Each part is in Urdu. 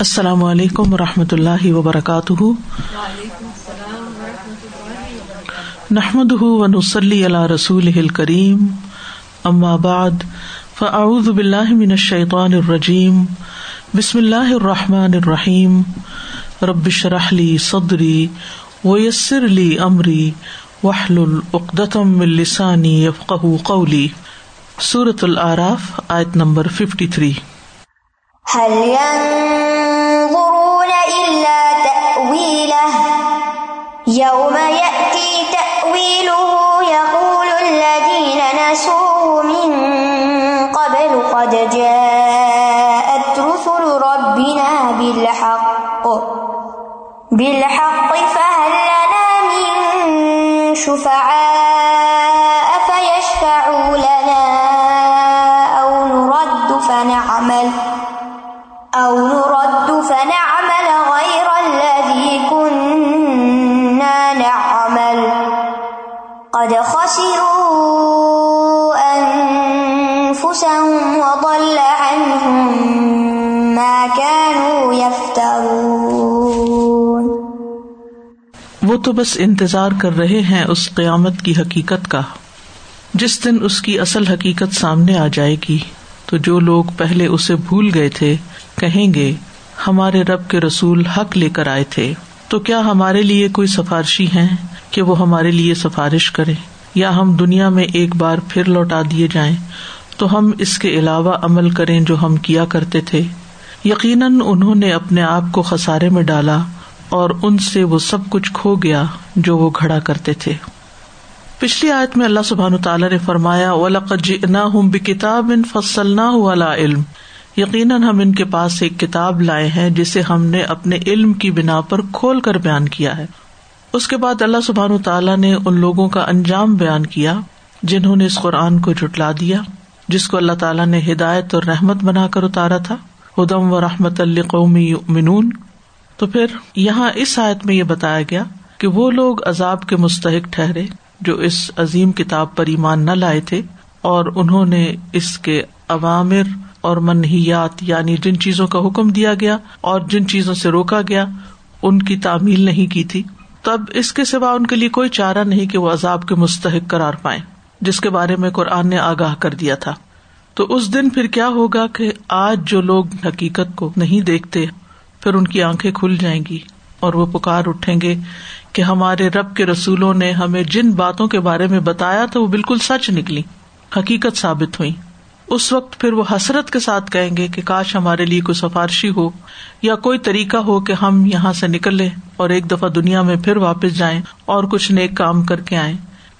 السلام علیکم و رحمۃ اللہ وبرکاتہ۔ نحمد ونسلی علیہ رسول کریم بعد، فاعوذ باللہ من الشیطان الرجیم۔ بسم اللہ الرحمٰن الرحیم۔ ربش رحلی صدری ویسر علی عمری وحل العقدم السانی یفق قولی۔ صورت العراف، آیت نمبر ففٹی تھری هل ينظرون إلا تأويله؟ يوم يأتي تأويله، يقول الذين نسوه من قبل، قد جاءت رسل ربنا بالحق. بالحق، فهل لنا من شفعاء فيشفعوا لنا أو نرد فنعمل. وہ تو بس انتظار کر رہے ہیں اس قیامت کی حقیقت کا۔ جس دن اس کی اصل حقیقت سامنے آ جائے گی، تو جو لوگ پہلے اسے بھول گئے تھے، کہیں گے، ہمارے رب کے رسول حق لے کر آئے تھے۔ تو کیا ہمارے لیے کوئی سفارشی ہیں کہ وہ ہمارے لیے سفارش کرے؟ یا ہم دنیا میں ایک بار پھر لوٹا دیے جائیں، تو ہم اس کے علاوہ عمل کریں جو ہم کیا کرتے تھے۔ یقیناً انہوں نے اپنے آپ کو خسارے میں ڈالا۔ اور ان سے وہ سب کچھ کھو گیا جو وہ گھڑا کرتے تھے۔ پچھلی آیت میں اللہ سبحان تعالیٰ نے فرمایا ہوں کتاب ان فصل نہ علم۔ یقیناً ہم ان کے پاس ایک کتاب لائے ہیں جسے ہم نے اپنے علم کی بنا پر کھول کر بیان کیا ہے۔ اس کے بعد اللہ سبحان تعالیٰ نے ان لوگوں کا انجام بیان کیا، جنہوں نے اس قرآن کو جٹلا دیا، جس کو اللہ تعالیٰ نے ہدایت اور رحمت بنا کر اتارا تھا۔ ہدم و رحمت اللہ قومی منون تو پھر یہاں اس آیت میں یہ بتایا گیا کہ وہ لوگ عذاب کے مستحق ٹھہرے جو اس عظیم کتاب پر ایمان نہ لائے تھے اور انہوں نے اس کے عوامر اور منحیات یعنی جن چیزوں کا حکم دیا گیا اور جن چیزوں سے روکا گیا، ان کی تعمیل نہیں کی تھی۔ تب اس کے سوا ان کے لیے کوئی چارہ نہیں کہ وہ عذاب کے مستحق کرار پائے جس کے بارے میں قرآن نے آگاہ کر دیا تھا۔ تو اس دن پھر کیا ہوگا کہ آج جو لوگ حقیقت کو نہیں دیکھتے پھر ان کی آنکھیں کھل جائیں گی اور وہ پکار اٹھیں گے کہ ہمارے رب کے رسولوں نے ہمیں جن باتوں کے بارے میں بتایا تھا وہ بالکل سچ نکلی، حقیقت ثابت ہوئی اس وقت پھر وہ حسرت کے ساتھ کہیں گے کہ کاش ہمارے لیے کوئی سفارشی ہو یا کوئی طریقہ ہو کہ ہم یہاں سے نکلے اور ایک دفعہ دنیا میں پھر واپس جائیں اور کچھ نیک کام کر کے آئیں۔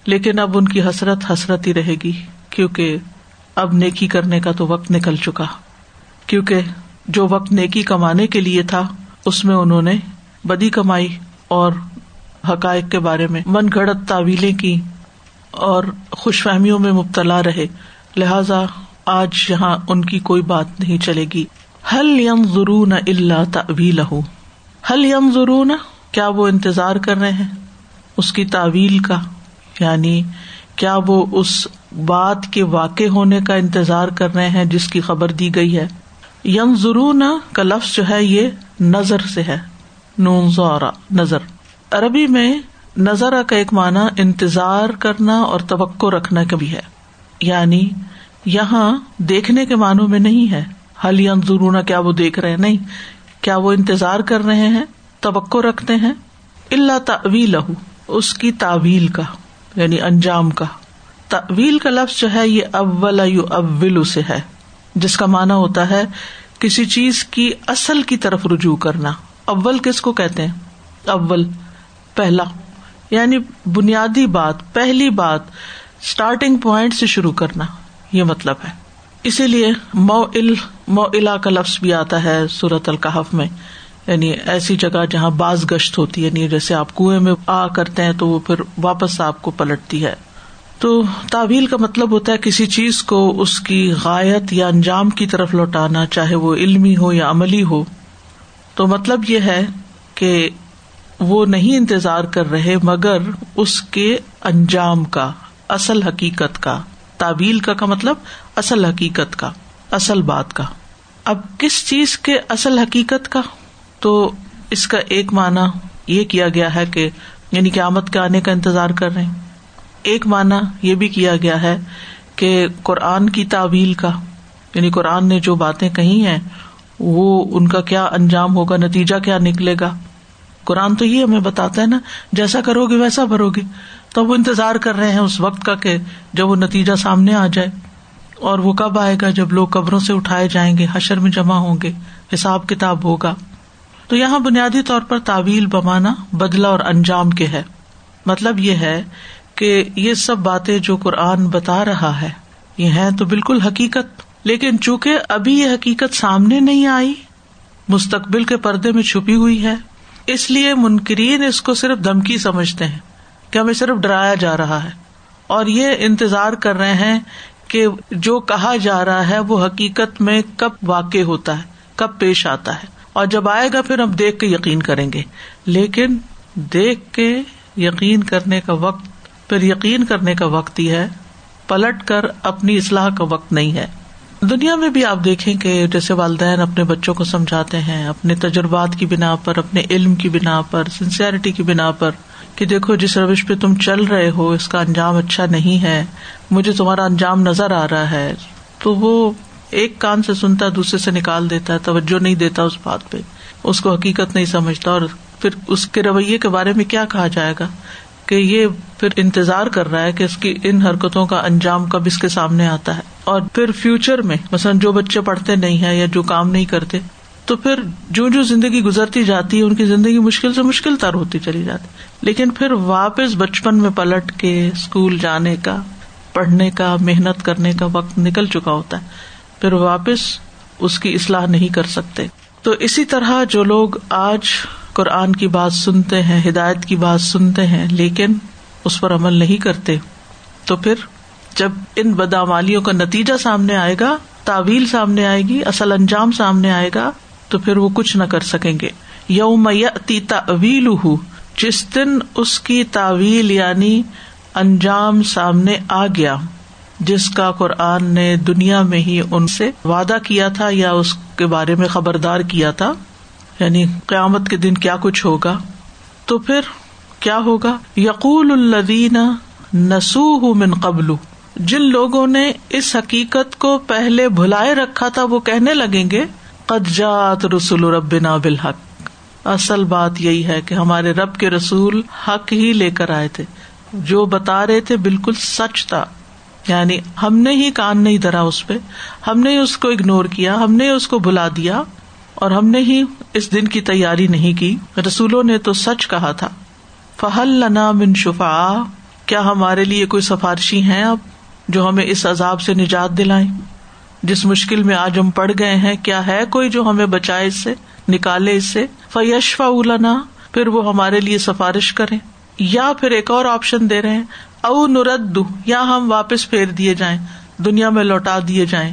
لیکن اب ان کی حسرت حسرت ہی رہے گی، کیونکہ اب نیکی کرنے کا تو وقت نکل چکا۔ کیونکہ جو وقت نیکی کمانے کے لیے تھا، اس میں انہوں نے بدی کمائی اور حقائق کے بارے میں من گڑت تعویلیں کی اور خوش فہمیوں میں مبتلا رہے۔ لہذا آج یہاں ان کی کوئی بات نہیں چلے گی۔ حل یم ضرون اللہ تعویل حل یم ضرون کیا وہ انتظار کر رہے ہیں اس کی تعویل کا؟ یعنی کیا وہ اس بات کے واقع ہونے کا انتظار کر رہے ہیں جس کی خبر دی گئی ہے؟ یم کا لفظ جو ہے یہ نظر سے ہے نون زورا نظر۔ عربی میں نظر کا ایک معنی انتظار کرنا اور توقع رکھنا کا بھی ہے۔ یعنی یہاں دیکھنے کے معنوں میں نہیں ہے۔ حل ضرور کیا وہ دیکھ رہے نہیں۔ کیا وہ انتظار کر رہے ہیں؟ توقع رکھتے ہیں۔ اللہ تعویل اس کی تعویل کا یعنی انجام کا۔ تعویل کا لفظ جو ہے یہ اول اول سے ہے۔ جس کا مانا ہوتا ہے کسی چیز کی اصل کی طرف رجوع کرنا۔ اول کس کو کہتے ہیں؟ اول، پہلا۔ یعنی بنیادی بات، پہلی بات اسٹارٹنگ پوائنٹ سے شروع کرنا۔ یہ مطلب ہے۔ اسی لیے مو ال مو الا کا لفظ بھی آتا ہے سورت القحف میں۔ یعنی ایسی جگہ جہاں باز گشت ہوتی ہے یعنی جیسے آپ کنویں میں آ کرتے ہیں تو وہ پھر واپس آپ کو پلٹتی ہے۔ تو تعویل کا مطلب ہوتا ہے کسی چیز کو اس کی غایت یا انجام کی طرف لوٹانا، چاہے وہ علمی ہو یا عملی ہو۔ تو مطلب یہ ہے کہ وہ نہیں انتظار کر رہے، مگر اس کے انجام کا، اصل حقیقت کا۔ تعویل کا کا مطلب اصل حقیقت کا، اصل بات کا۔ اب کس چیز کے اصل حقیقت کا؟ تو اس کا ایک معنی یہ کیا گیا ہے کہ یعنی قیامت کے آنے کا انتظار کر رہے ہیں۔ ایک معنی یہ بھی کیا گیا ہے کہ قرآن کی تعویل کا یعنی قرآن نے جو باتیں کہی ہیں، وہ ان کا کیا انجام ہوگا، نتیجہ کیا نکلے گا؟ قرآن تو یہ ہمیں بتاتا ہے نا، جیسا کرو گے ویسا بھرو گے۔ تو وہ انتظار کر رہے ہیں اس وقت کا کہ جب وہ نتیجہ سامنے آ جائے۔ اور وہ کب آئے گا؟ جب لوگ قبروں سے اٹھائے جائیں گے، حشر میں جمع ہوں گے، حساب کتاب ہوگا۔ تو یہاں بنیادی طور پر تعویل بمانا بدلا اور انجام کے ہے۔ مطلب یہ ہے کہ یہ سب باتیں جو قرآن بتا رہا ہے، یہ ہے تو بالکل حقیقت۔ لیکن چونکہ ابھی یہ حقیقت سامنے نہیں آئی، مستقبل کے پردے میں چھپی ہوئی ہے، اس لیے منکرین اس کو صرف دھمکی سمجھتے ہیں کہ ہمیں صرف ڈرایا جا رہا ہے۔ اور یہ انتظار کر رہے ہیں کہ جو کہا جا رہا ہے وہ حقیقت میں کب واقع ہوتا ہے، کب پیش آتا ہے۔ اور جب آئے گا پھر ہم دیکھ کے یقین کریں گے۔ لیکن دیکھ کے یقین کرنے کا وقت پھر یقین کرنے کا وقت ہی ہے، پلٹ کر اپنی اصلاح کا وقت نہیں ہے۔ دنیا میں بھی آپ دیکھیں کہ جیسے والدین اپنے بچوں کو سمجھاتے ہیں، اپنے تجربات کی بنا پر، اپنے علم کی بنا پر سنسیئرٹی کی بنا پر کہ دیکھو، جس روش پہ تم چل رہے ہو، اس کا انجام اچھا نہیں ہے، مجھے تمہارا انجام نظر آ رہا ہے۔ تو وہ ایک کان سے سنتا ہے دوسرے سے نکال دیتا ہے توجہ نہیں دیتا اس بات پہ۔ اس کو حقیقت نہیں سمجھتا اور پھر اس کے رویے کے بارے میں کیا کہا جائے گا؟ کہ یہ پھر انتظار کر رہا ہے کہ اس کی ان حرکتوں کا انجام کب اس کے سامنے آتا ہے۔ اور پھر فیوچر میں، مثلاً جو بچے پڑھتے نہیں ہے یا جو کام نہیں کرتے، تو پھر جو جو زندگی گزرتی جاتی ہے، ان کی زندگی مشکل سے مشکل تر ہوتی چلی جاتی۔ لیکن پھر واپس بچپن میں پلٹ کے اسکول جانے کا، پڑھنے کا، محنت کرنے کا وقت نکل چکا ہوتا ہے۔ پھر واپس اس کی اصلاح نہیں کر سکتے۔ تو اسی طرح جو لوگ آج قرآن کی بات سنتے ہیں، ہدایت کی بات سنتے ہیں، لیکن اس پر عمل نہیں کرتے۔ تو پھر جب ان بدامالیوں کا نتیجہ سامنے آئے گا، تعویل سامنے آئے گی، اصل انجام سامنے آئے گا، تو پھر وہ کچھ نہ کر سکیں گے۔ یوم تعویل جس دن اس کی تعویل یعنی انجام سامنے آ گیا، جس کا قرآن نے دنیا میں ہی ان سے وعدہ کیا تھا یا اس کے بارے میں خبردار کیا تھا۔ یعنی قیامت کے دن کیا کچھ ہوگا؟ تو پھر کیا ہوگا؟ یقول الدین نسو من قبل جن لوگوں نے اس حقیقت کو پہلے بھلائے رکھا تھا، وہ کہنے لگیں گے قدجات رسول رب نا بالحق۔ اصل بات یہی ہے کہ ہمارے رب کے رسول حق ہی لے کر آئے تھے۔ جو بتا رہے تھے بالکل سچ تھا۔ یعنی ہم نے ہی کان نہیں دھرا اس پہ، ہم نے اس کو اگنور کیا، ہم نے اس کو بلا دیا، اور ہم نے ہی اس دن کی تیاری نہیں کی۔ رسولوں نے تو سچ کہا تھا فہل لنا من شفا کیا ہمارے لیے کوئی سفارشی ہیں اب جو ہمیں اس عذاب سے نجات دلائیں؟ جس مشکل میں آج ہم پڑ گئے ہیں، کیا ہے کوئی جو ہمیں بچائے اس سے، نکالے اس سے؟ فیشفا اولانا پھر وہ ہمارے لیے سفارش کرے یا پھر ایک اور آپشن دے رہے ہیں، او نرد، یا ہم واپس پھیر دیے جائیں، دنیا میں لوٹا دیے جائیں۔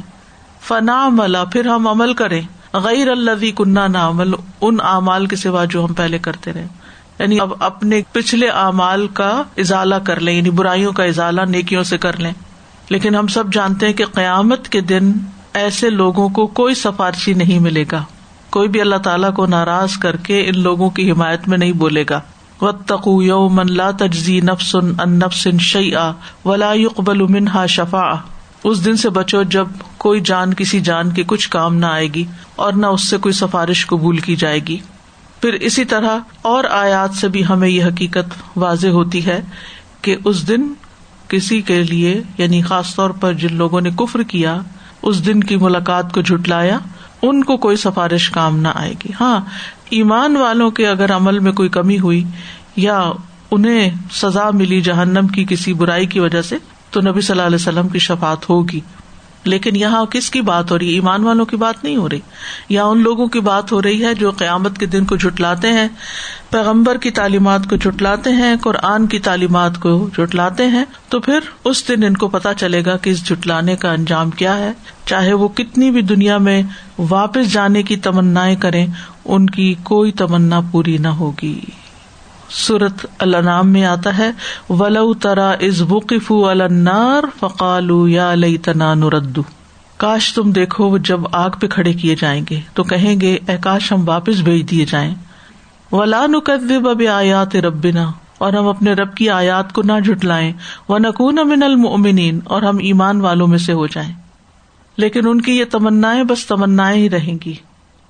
فنا ملا پھر ہم عمل کریں۔ غیر اللہ کنہ نہ ان اعمال کے سوا جو ہم پہلے کرتے رہے۔ یعنی اب اپنے پچھلے اعمال کا ازالہ کر لیں یعنی برائیوں کا ازالہ نیکیوں سے کر لیں۔ لیکن ہم سب جانتے ہیں کہ قیامت کے دن ایسے لوگوں کو کوئی سفارشی نہیں ملے گا۔ کوئی بھی اللہ تعالیٰ کو ناراض کر کے ان لوگوں کی حمایت میں نہیں بولے گا۔ و تقو یو لا تجزی نفسن ان نفسن شعی ولا منها شفا اس دن سے بچو جب کوئی جان کسی جان کے کچھ کام نہ آئے گی اور نہ اس سے کوئی سفارش قبول کی جائے گی۔ پھر اسی طرح اور آیات سے بھی ہمیں یہ حقیقت واضح ہوتی ہے کہ اس دن کسی کے لیے یعنی خاص طور پر جن لوگوں نے کفر کیا، اس دن کی ملاقات کو جٹلایا ان کو کوئی سفارش کام نہ آئے گی۔ ہاں ایمان والوں کے اگر عمل میں کوئی کمی ہوئی یا انہیں سزا ملی جہنم کی کسی برائی کی وجہ سے تو نبی صلی اللہ علیہ وسلم کی شفات ہوگی۔ لیکن یہاں کس کی بات ہو رہی؟ ہے ایمان والوں کی بات نہیں ہو رہی۔ یا ان لوگوں کی بات ہو رہی ہے جو قیامت کے دن کو جٹلاتے ہیں، پیغمبر کی تعلیمات کو جٹلاتے ہیں، قرآن کی تعلیمات کو جٹلاتے ہیں، تو پھر اس دن ان کو پتا چلے گا کہ اس جٹلانے کا انجام کیا ہے۔ چاہے وہ کتنی بھی دنیا میں واپس جانے کی تمنا کریں، ان کی کوئی تمنا پوری نہ ہوگی۔ سورت اللہ میں آتا ہے، ولو ترا از بقف النار فقالو یا لئی تنا نردو کاش تم دیکھو وہ جب آگ پہ کھڑے کیے جائیں گے، تو کہیں گے، اے کاش ہم واپس بھیج دیے جائیں۔ ولا نقدب اب آیات ربنا۔ اور ہم اپنے رب کی آیات کو نہ جٹلائیں وہ نقون امن المنین اور ہم ایمان والوں میں سے ہو جائیں۔ لیکن ان کی یہ تمنا بس تمنا ہی رہیں گی۔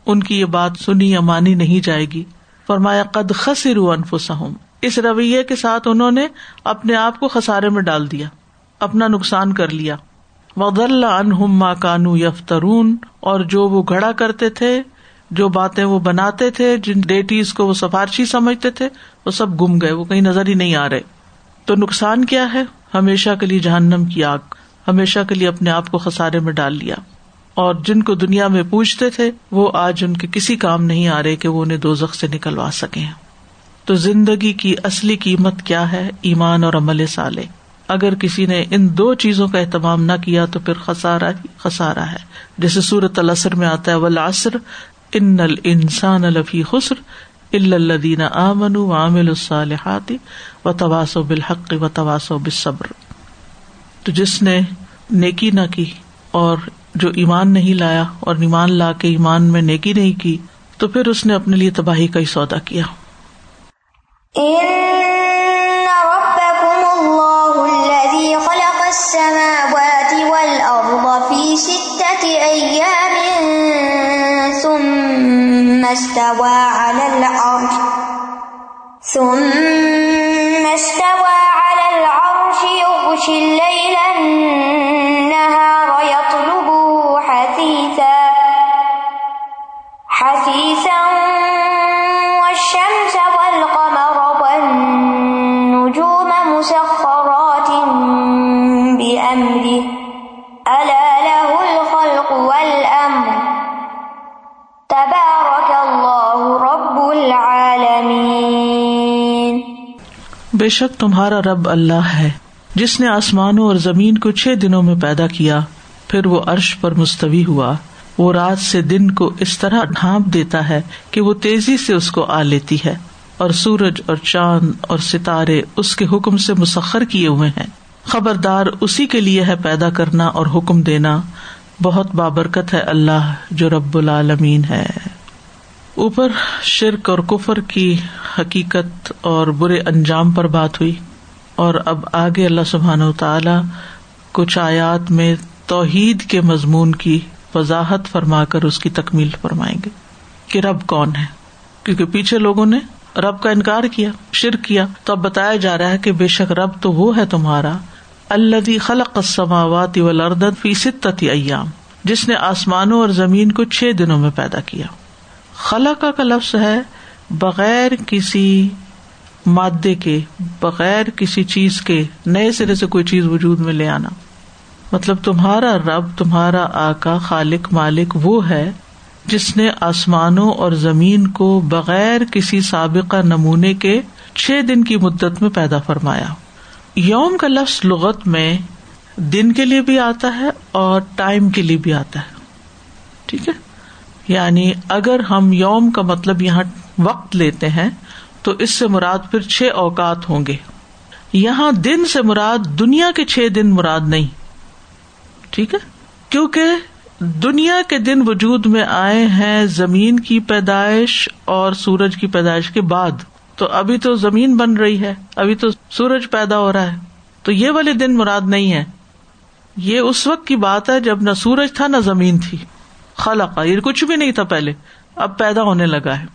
ان کی یہ بات سنی یا مانی نہیں جائے گی۔ فرمایا، قد خسر انفسہم۔ اس رویے کے ساتھ انہوں نے اپنے آپ کو خسارے میں ڈال دیا، اپنا نقصان کر لیا۔ وغ اللہ ما کانو یفترون اور جو وہ گھڑا کرتے تھے، جو باتیں وہ بناتے تھے، جن ڈیٹیز کو وہ سفارشی سمجھتے تھے، وہ سب گم گئے، وہ کہیں نظر ہی نہیں آ رہے۔ تو نقصان کیا ہے؟ ہمیشہ کے لیے جہنم کی آگ، ہمیشہ کے لیے اپنے آپ کو خسارے میں ڈال لیا۔ اور جن کو دنیا میں پوچھتے تھے، وہ آج ان کے کسی کام نہیں آ رہے کہ وہ انہیں دو سے نکلوا سکے تو زندگی کی اصلی قیمت کیا ہے؟ ایمان اور عمل سالے اگر کسی نے ان دو چیزوں کا اہتمام نہ کیا تو پھر خسارا ہی خسارا ہے۔ جیسے سورت السر میں آتا ہے ولاسر ان انسان الفی خسر الدین آمن عامل الصالحات و تواس و بالحق و تواس و بصبر تو جس نے نیکی نہ کی اور جو ایمان نہیں لایا اور ایمان لا کے ایمان میں نیکی نہیں کی، تو پھر اس نے اپنے لیے تباہی کا ہی سودا کیا۔ ثم استوى على العرش يغشي الليل بے شک تمہارا رب اللہ ہے۔ جس نے آسمانوں اور زمین کو چھ دنوں میں پیدا کیا، پھر وہ عرش پر مستوی ہوا۔ وہ رات سے دن کو اس طرح ڈھانپ دیتا ہے کہ وہ تیزی سے اس کو آ لیتی ہے۔ اور سورج اور چاند اور ستارے اس کے حکم سے مسخر کیے ہوئے ہیں۔ خبردار اسی کے لیے ہے پیدا کرنا اور حکم دینا۔ بہت بابرکت ہے اللہ جو رب العالمین ہے۔ اوپر شرک اور کفر کی حقیقت اور برے انجام پر بات ہوئی اور اب آگے اللہ سبحان و تعالی کچھ آیات میں توحید کے مضمون کی وضاحت فرما کر اس کی تکمیل فرمائیں گے کہ رب کون ہے؟ کیونکہ پیچھے لوگوں نے رب کا انکار کیا، شرک کیا۔ تو اب بتایا جا رہا ہے کہ بے شک رب تو وہ ہے تمہارا اللہ خلق السماوات والارض فی ستتی ایام، جس نے آسمانوں اور زمین کو چھ دنوں میں پیدا کیا۔ خلق کا لفظ ہے بغیر کسی مادے کے، بغیر کسی چیز کے، نئے سرے سے کوئی چیز وجود میں لے آنا۔ مطلب تمہارا رب، تمہارا آکا خالق، مالک وہ ہے جس نے آسمانوں اور زمین کو بغیر کسی سابقہ نمونے کے چھ دن کی مدت میں پیدا فرمایا۔ یوم کا لفظ لغت میں دن کے لیے بھی آتا ہے اور ٹائم کے لیے بھی آتا ہے۔ ٹھیک ہے؟ یعنی اگر ہم یوم کا مطلب یہاں وقت لیتے ہیں، تو اس سے مراد پھر چھ اوقات ہوں گے۔ یہاں دن سے مراد دنیا کے چھ دن مراد نہیں۔ ٹھیک ہے؟ کیونکہ دنیا کے دن وجود میں آئے ہیں زمین کی پیدائش اور سورج کی پیدائش کے بعد۔ تو ابھی تو زمین بن رہی ہے، ابھی تو سورج پیدا ہو رہا ہے۔ تو یہ والے دن مراد نہیں ہے یہ اس وقت کی بات ہے جب نہ سورج تھا نہ زمین تھی۔ خلق، یہ کچھ بھی نہیں تھا پہلے، اب پیدا ہونے لگا ہے۔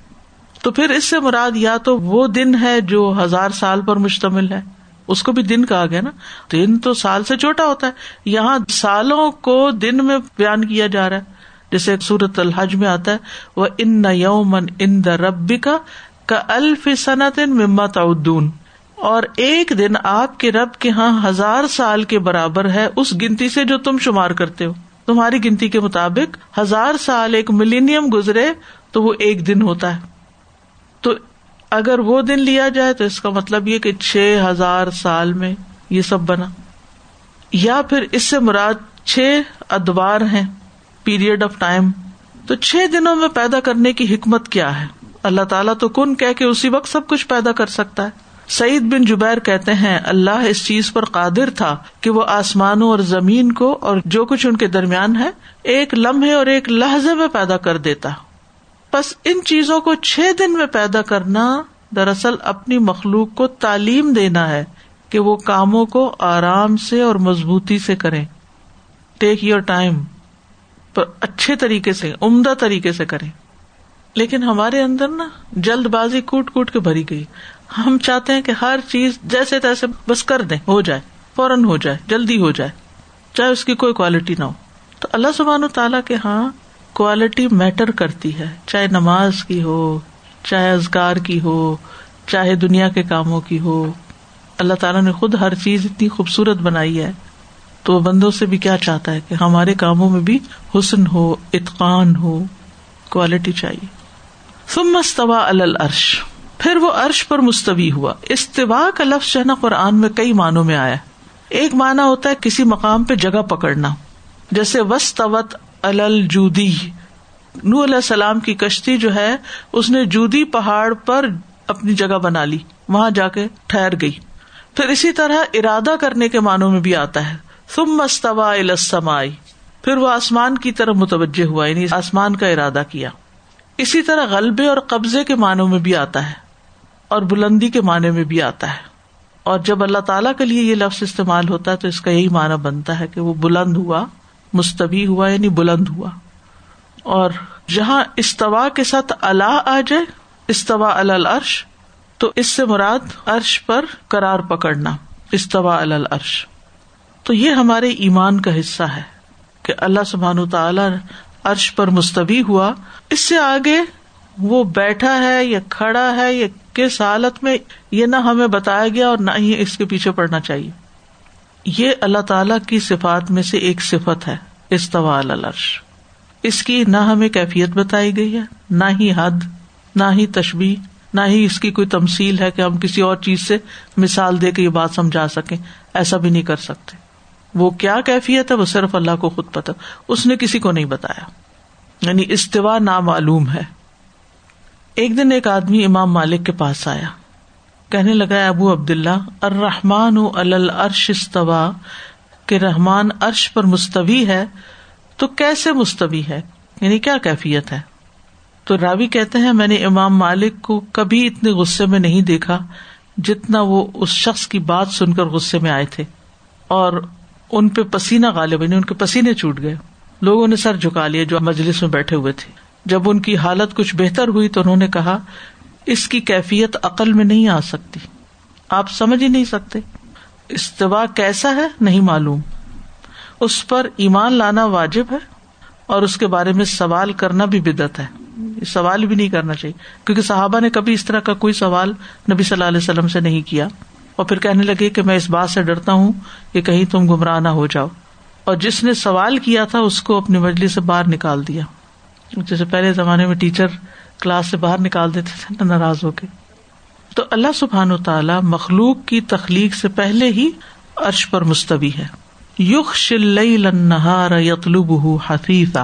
تو پھر اس سے مراد یا تو وہ دن ہے جو ہزار سال پر مشتمل ہے، اس کو بھی دن کہا گیا نا۔ دن تو سال سے چھوٹا ہوتا ہے، یہاں سالوں کو دن میں بیان کیا جا رہا ہے۔ جیسے سورت الحج میں آتا ہے وہ ان یومن ان دا ربی کا کا الف صنعت مما تعدون۔ اور ایک دن آپ کے رب کے ہاں ہزار سال کے برابر ہے، اس گنتی سے جو تم شمار کرتے ہو۔ تمہاری گنتی کے مطابق ہزار سال ایک ملینیم گزرے تو وہ ایک دن ہوتا ہے۔ تو اگر وہ دن لیا جائے تو اس کا مطلب یہ کہ چھ ہزار سال میں یہ سب بنا۔ یا پھر اس سے مراد چھ ادوار ہیں پیریڈ آف ٹائم تو چھ دنوں میں پیدا کرنے کی حکمت کیا ہے؟ اللہ تعالیٰ تو کن کہ اسی وقت سب کچھ پیدا کر سکتا ہے۔ سعید بن جبیر کہتے ہیں، اللہ اس چیز پر قادر تھا کہ وہ آسمانوں اور زمین کو اور جو کچھ ان کے درمیان ہے، ایک لمحے اور ایک لہجے میں پیدا کر دیتا۔ بس ان چیزوں کو چھ دن میں پیدا کرنا دراصل اپنی مخلوق کو تعلیم دینا ہے کہ وہ کاموں کو آرام سے اور مضبوطی سے کریں۔ ٹیک یور ٹائم اچھے طریقے سے، عمدہ طریقے سے کریں۔ لیکن ہمارے اندر نا، جلد بازی کوٹ کوٹ کے بھری گئی۔ ہم چاہتے ہیں کہ ہر چیز جیسے تیسے بس کر دیں، ہو جائے، فوراً ہو جائے، جلدی ہو جائے، چاہے اس کی کوئی کوالٹی نہ ہو۔ تو اللہ سبحان تعالیٰ کے ہاں کوالٹی میٹر کرتی ہے، چاہے نماز کی ہو، چاہے ازگار کی ہو، چاہے دنیا کے کاموں کی ہو۔ اللہ تعالیٰ نے خود ہر چیز اتنی خوبصورت بنائی ہے، تو وہ بندوں سے بھی کیا چاہتا ہے کہ ہمارے کاموں میں بھی حسن ہو، اتقان ہو کوالٹی چاہیے۔ ثم استوا الرش پھر وہ عرش پر مستوی ہوا۔ استوا کا لفظ جو ہے نا قرآن میں کئی معنوں میں آیا۔ ایک معنی ہوتا ہے کسی مقام پہ جگہ پکڑنا۔ جیسے وسطوت الجودی۔ نو علیہ السلام کی کشتی جو ہے، اس نے جودی پہاڑ پر اپنی جگہ بنا لی۔ وہاں جا کے ٹھہر گئی۔ پھر اسی طرح ارادہ کرنے کے معنوں میں بھی آتا ہے۔ تم مستوا السمائی پھر وہ آسمان کی طرف متوجہ ہوا یعنی آسمان کا ارادہ کیا۔ اسی طرح غلبے اور قبضے کے معنوں میں بھی آتا ہے۔ اور بلندی کے معنی میں بھی آتا ہے۔ اور جب اللہ تعالیٰ کے لیے یہ لفظ استعمال ہوتا ہے تو اس کا یہی معنی بنتا ہے کہ وہ بلند ہوا مستبی ہوا یعنی بلند ہوا۔ اور جہاں استوا کے ساتھ اللہ آ جائے، استوا الرش تو اس سے مراد عرش پر کرار پکڑنا، استوا الرش تو یہ ہمارے ایمان کا حصہ ہے کہ اللہ سبحان تعالی عرش پر مستوی ہوا۔ اس سے آگے وہ بیٹھا ہے یا کھڑا ہے یا کس حالت میں، یہ نہ ہمیں بتایا گیا اور نہ ہی اس کے پیچھے پڑنا چاہیے۔ یہ اللہ تعالی کی صفات میں سے ایک صفت ہے استوا الرش اس کی نہ ہمیں کیفیت بتائی گئی ہے، نہ ہی حد، نہ ہی تشبی نہ ہی اس کی کوئی تمسیل ہے کہ ہم کسی اور چیز سے مثال دے کے یہ بات سمجھا سکیں۔ ایسا بھی نہیں کر سکتے۔ وہ کیا کیفیت ہے، وہ صرف اللہ کو خود پتا اس نے کسی کو نہیں بتایا۔ یعنی استوا نامعلوم ہے۔ ایک دن ایک آدمی امام مالک کے پاس آیا۔ کہنے لگا ابو عبد اللہ ارحمان الرش استوا کہ رحمان عرش پر مستوی ہے، تو کیسے مستوی ہے؟ یعنی کیا کیفیت ہے؟ تو راوی کہتے ہیں، میں نے امام مالک کو کبھی اتنے غصے میں نہیں دیکھا جتنا وہ اس شخص کی بات سن کر غصے میں آئے تھے۔ اور ان پہ پسینہ غالب یعنی ان کے پسینے چھوٹ گئے۔ لوگوں نے سر جھکا لیا جو مجلس میں بیٹھے ہوئے تھے۔ جب ان کی حالت کچھ بہتر ہوئی تو انہوں نے کہا، اس کی کیفیت عقل میں نہیں آ سکتی۔ آپ سمجھ ہی نہیں سکتے۔ استوا کیسا ہے؟ نہیں معلوم۔ اس پر ایمان لانا واجب ہے اور اس کے بارے میں سوال کرنا بھی بدت ہے۔ سوال بھی نہیں کرنا چاہیے۔ کیونکہ صحابہ نے کبھی اس طرح کا کوئی سوال نبی صلی اللہ علیہ وسلم سے نہیں کیا۔ اور پھر کہنے لگے کہ میں اس بات سے ڈرتا ہوں کہ کہیں تم گمراہ نہ ہو جاؤ۔ اور جس نے سوال کیا تھا، اس کو اپنی مجلی سے باہر نکال دیا۔ جیسے پہلے زمانے میں ٹیچر کلاس سے باہر نکال دیتے تھے نا ناراض ہو کے۔ تو اللہ سبحان و تعالی مخلوق کی تخلیق سے پہلے ہی عرش پر مستوی ہے۔ یوگ شلار یتلب حفیظ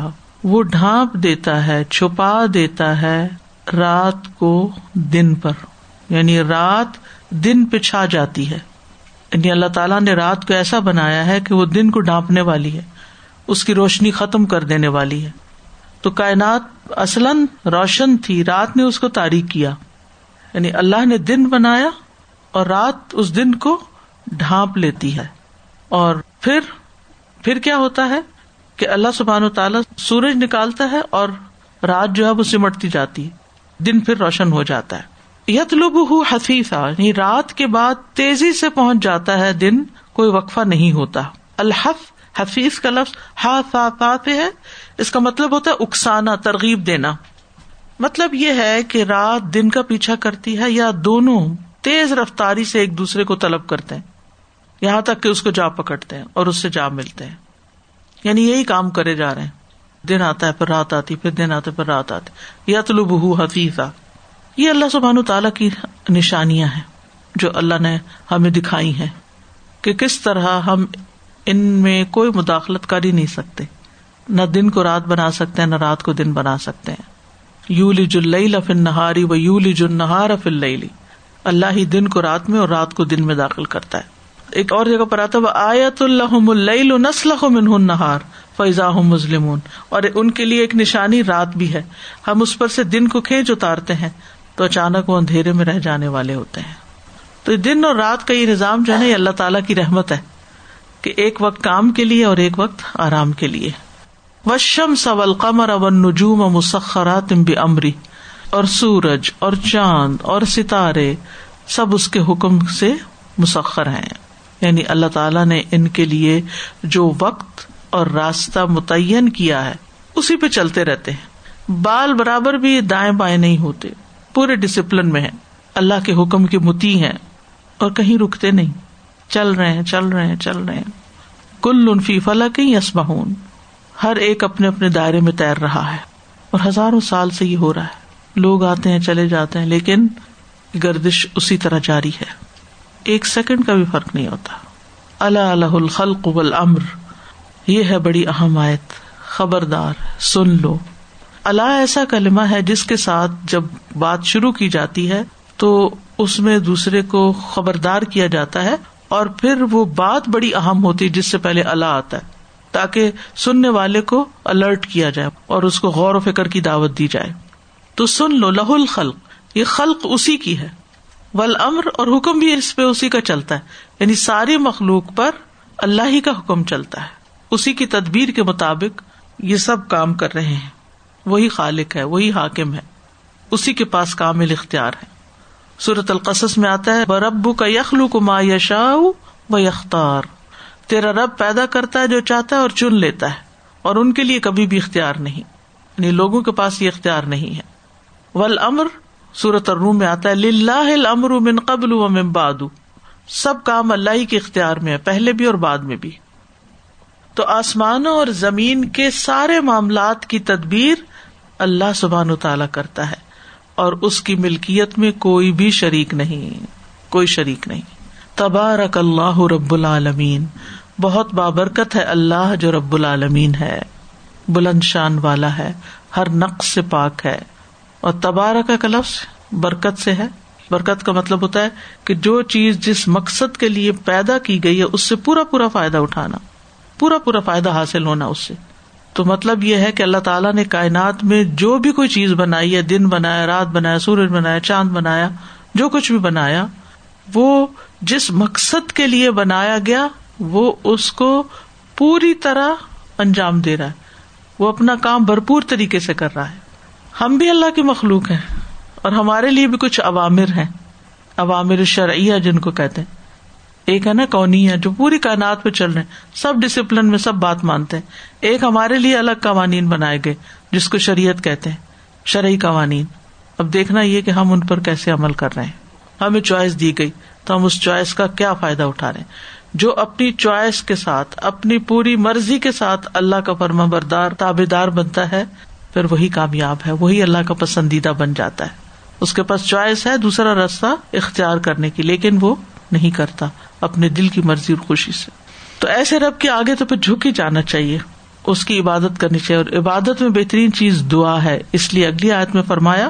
وہ ڈھانپ دیتا ہے، چھپا دیتا ہے رات کو دن پر۔ یعنی رات دن پہ چھا جاتی ہے۔ یعنی اللہ تعالیٰ نے رات کو ایسا بنایا ہے کہ وہ دن کو ڈانپنے والی ہے، اس کی روشنی ختم کر دینے والی ہے۔ تو کائنات اصلاً روشن تھی، رات نے اس کو تاریخ کیا۔ یعنی اللہ نے دن بنایا اور رات اس دن کو ڈھانپ لیتی ہے۔ اور پھر پھر کیا ہوتا ہے کہ اللہ سبحان و تعالیٰ سورج نکالتا ہے اور رات جو ہے وہ سمٹتی جاتی ہے۔ دن پھر روشن ہو جاتا ہے۔ یتلب حفیظہ یعنی رات کے بعد تیزی سے پہنچ جاتا ہے دن، کوئی وقفہ نہیں ہوتا۔ الحف حفیظ کا لفظ ہاتھ ہے۔ اس کا مطلب ہوتا ہے اکسانا، ترغیب دینا۔ مطلب یہ ہے کہ رات دن کا پیچھا کرتی ہے یا دونوں تیز رفتاری سے ایک دوسرے کو طلب کرتے ہیں۔ یہاں تک کہ اس کو جا پکڑتے ہیں اور اس سے جا ملتے ہیں۔ یعنی یہی کام کرے جا رہے ہیں۔ دن آتا ہے پھر رات آتی، پھر دن آتے پھر رات آتی۔ یتلب حفیظہ یہ اللہ سبحان تعالیٰ کی نشانیاں ہیں جو اللہ نے ہمیں دکھائی ہیں کہ کس طرح ہم ان میں کوئی مداخلت کر ہی نہیں سکتے۔ نہ دن کو رات بنا سکتے ہیں، نہ رات کو دن بنا سکتے ہیں۔ یو لی جل فن نہاری و یو لی جل نہار فل اللہ ہی دن کو رات میں اور رات کو دن میں داخل کرتا ہے۔ ایک اور جگہ پر آتا آیت الحم اللہ نسل من نہار فیضا مسلم اور ان کے لیے ایک نشانی رات بھی ہے۔ ہم اس پر سے دن کو کھینچ اتارتے ہیں تو اچانک وہ اندھیرے میں رہ جانے والے ہوتے ہیں۔ تو دن اور رات کا یہ نظام جو ہے نا، یہ اللہ تعالیٰ کی رحمت ہے۔ کہ ایک وقت کام کے لیے اور ایک وقت آرام کے لیے۔ وشم سول قمر اون نجوم مسخرات امری اور سورج اور چاند اور ستارے سب اس کے حکم سے مسخر ہیں۔ یعنی اللہ تعالیٰ نے ان کے لیے جو وقت اور راستہ متعین کیا ہے، اسی پہ چلتے رہتے ہیں۔ بال برابر بھی دائیں بائیں نہیں ہوتے، پورے ڈسپلن میں ہے اللہ کے حکم کے متی ہیں اور کہیں رکتے نہیں۔ چل رہے ہیں، چل رہے ہیں، چل رہے ہیں۔ کل انفی فلا کہیں یسماہون ہر ایک اپنے اپنے دائرے میں تیر رہا ہے۔ اور ہزاروں سال سے یہ ہو رہا ہے۔ لوگ آتے ہیں، چلے جاتے ہیں، لیکن گردش اسی طرح جاری ہے۔ ایک سیکنڈ کا بھی فرق نہیں ہوتا۔ اللہ اللہ الخلق والامر۔ یہ ہے بڑی اہم آیت۔ خبردار، سن لو۔ اللہ ایسا کلمہ ہے جس کے ساتھ جب بات شروع کی جاتی ہے تو اس میں دوسرے کو خبردار کیا جاتا ہے۔ اور پھر وہ بات بڑی اہم ہوتی جس سے پہلے اللہ آتا ہے، تاکہ سننے والے کو الرٹ کیا جائے اور اس کو غور و فکر کی دعوت دی جائے۔ تو سن لو لہ الخلق، یہ خلق اسی کی ہے۔ ول امر اور حکم بھی اس پہ اسی کا چلتا ہے۔ یعنی ساری مخلوق پر اللہ ہی کا حکم چلتا ہے۔ اسی کی تدبیر کے مطابق یہ سب کام کر رہے ہیں۔ وہی خالق ہے، وہی حاکم ہے۔ اسی کے پاس کامل اختیار ہے۔ سورت القصص میں آتا ہے بربو کا یخلو کو ما یشا و یختار تیرا رب پیدا کرتا ہے جو چاہتا ہے اور چن لیتا ہے، اور ان کے لیے کبھی بھی اختیار نہیں یعنی لوگوں کے پاس یہ اختیار نہیں ہے۔ ول امر سورت الروم میں آتا ہے لاہ امر من قبل و من باد سب کام اللہ ہی کے اختیار میں ہے، پہلے بھی اور بعد میں بھی۔ تو آسمانوں اور زمین کے سارے معاملات کی تدبیر اللہ سبحان و تعالی کرتا ہے۔ اور اس کی ملکیت میں کوئی بھی شریک نہیں، کوئی شریک نہیں۔ تبارک اللہ رب العالمین، بہت بابرکت ہے اللہ جو رب العالمین ہے۔ بلند شان والا ہے، ہر نقص سے پاک ہے۔ اور تبارک کا لفظ برکت سے ہے۔ برکت کا مطلب ہوتا ہے کہ جو چیز جس مقصد کے لیے پیدا کی گئی ہے، اس سے پورا پورا فائدہ اٹھانا۔ پورا پورا فائدہ حاصل ہونا اس سے۔ تو مطلب یہ ہے کہ اللہ تعالیٰ نے کائنات میں جو بھی کوئی چیز بنائی ہے، دن بنایا، رات بنایا، سورج بنایا، چاند بنایا، جو کچھ بھی بنایا، وہ جس مقصد کے لیے بنایا گیا، وہ اس کو پوری طرح انجام دے رہا ہے۔ وہ اپنا کام بھرپور طریقے سے کر رہا ہے۔ ہم بھی اللہ کی مخلوق ہیں اور ہمارے لیے بھی کچھ عوامر ہیں۔ عوامر شرعیہ جن کو کہتے ہیں۔ ایک ہے نا کونی ہے، جو پوری کائنات پہ چل رہے ہیں۔ سب ڈسپلن میں سب بات مانتے ہیں۔ ایک ہمارے لیے الگ قوانین بنائے گئے، جس کو شریعت کہتے ہیں، شرعی قوانین۔ اب دیکھنا یہ کہ ہم ان پر کیسے عمل کر رہے ہیں۔ ہمیں چوائس دی گئی، تو ہم اس چوائس کا کیا فائدہ اٹھا رہے ہیں؟ جو اپنی چوائس کے ساتھ، اپنی پوری مرضی کے ساتھ اللہ کا فرما بردار تابے دار بنتا ہے، پھر وہی کامیاب ہے، وہی اللہ کا پسندیدہ بن جاتا ہے۔ اس کے پاس چوائس ہے، دوسرا راستہ اختیار کرنے کی لیکن وہ نہیں کرتا۔ اپنے دل کی مرضی اور خوشی سے۔ تو ایسے رب کے آگے تو پھر جھک ہی جانا چاہیے۔ اس کی عبادت کرنی چاہیے اور عبادت میں بہترین چیز دعا ہے۔ اس لیے اگلی آیت میں فرمایا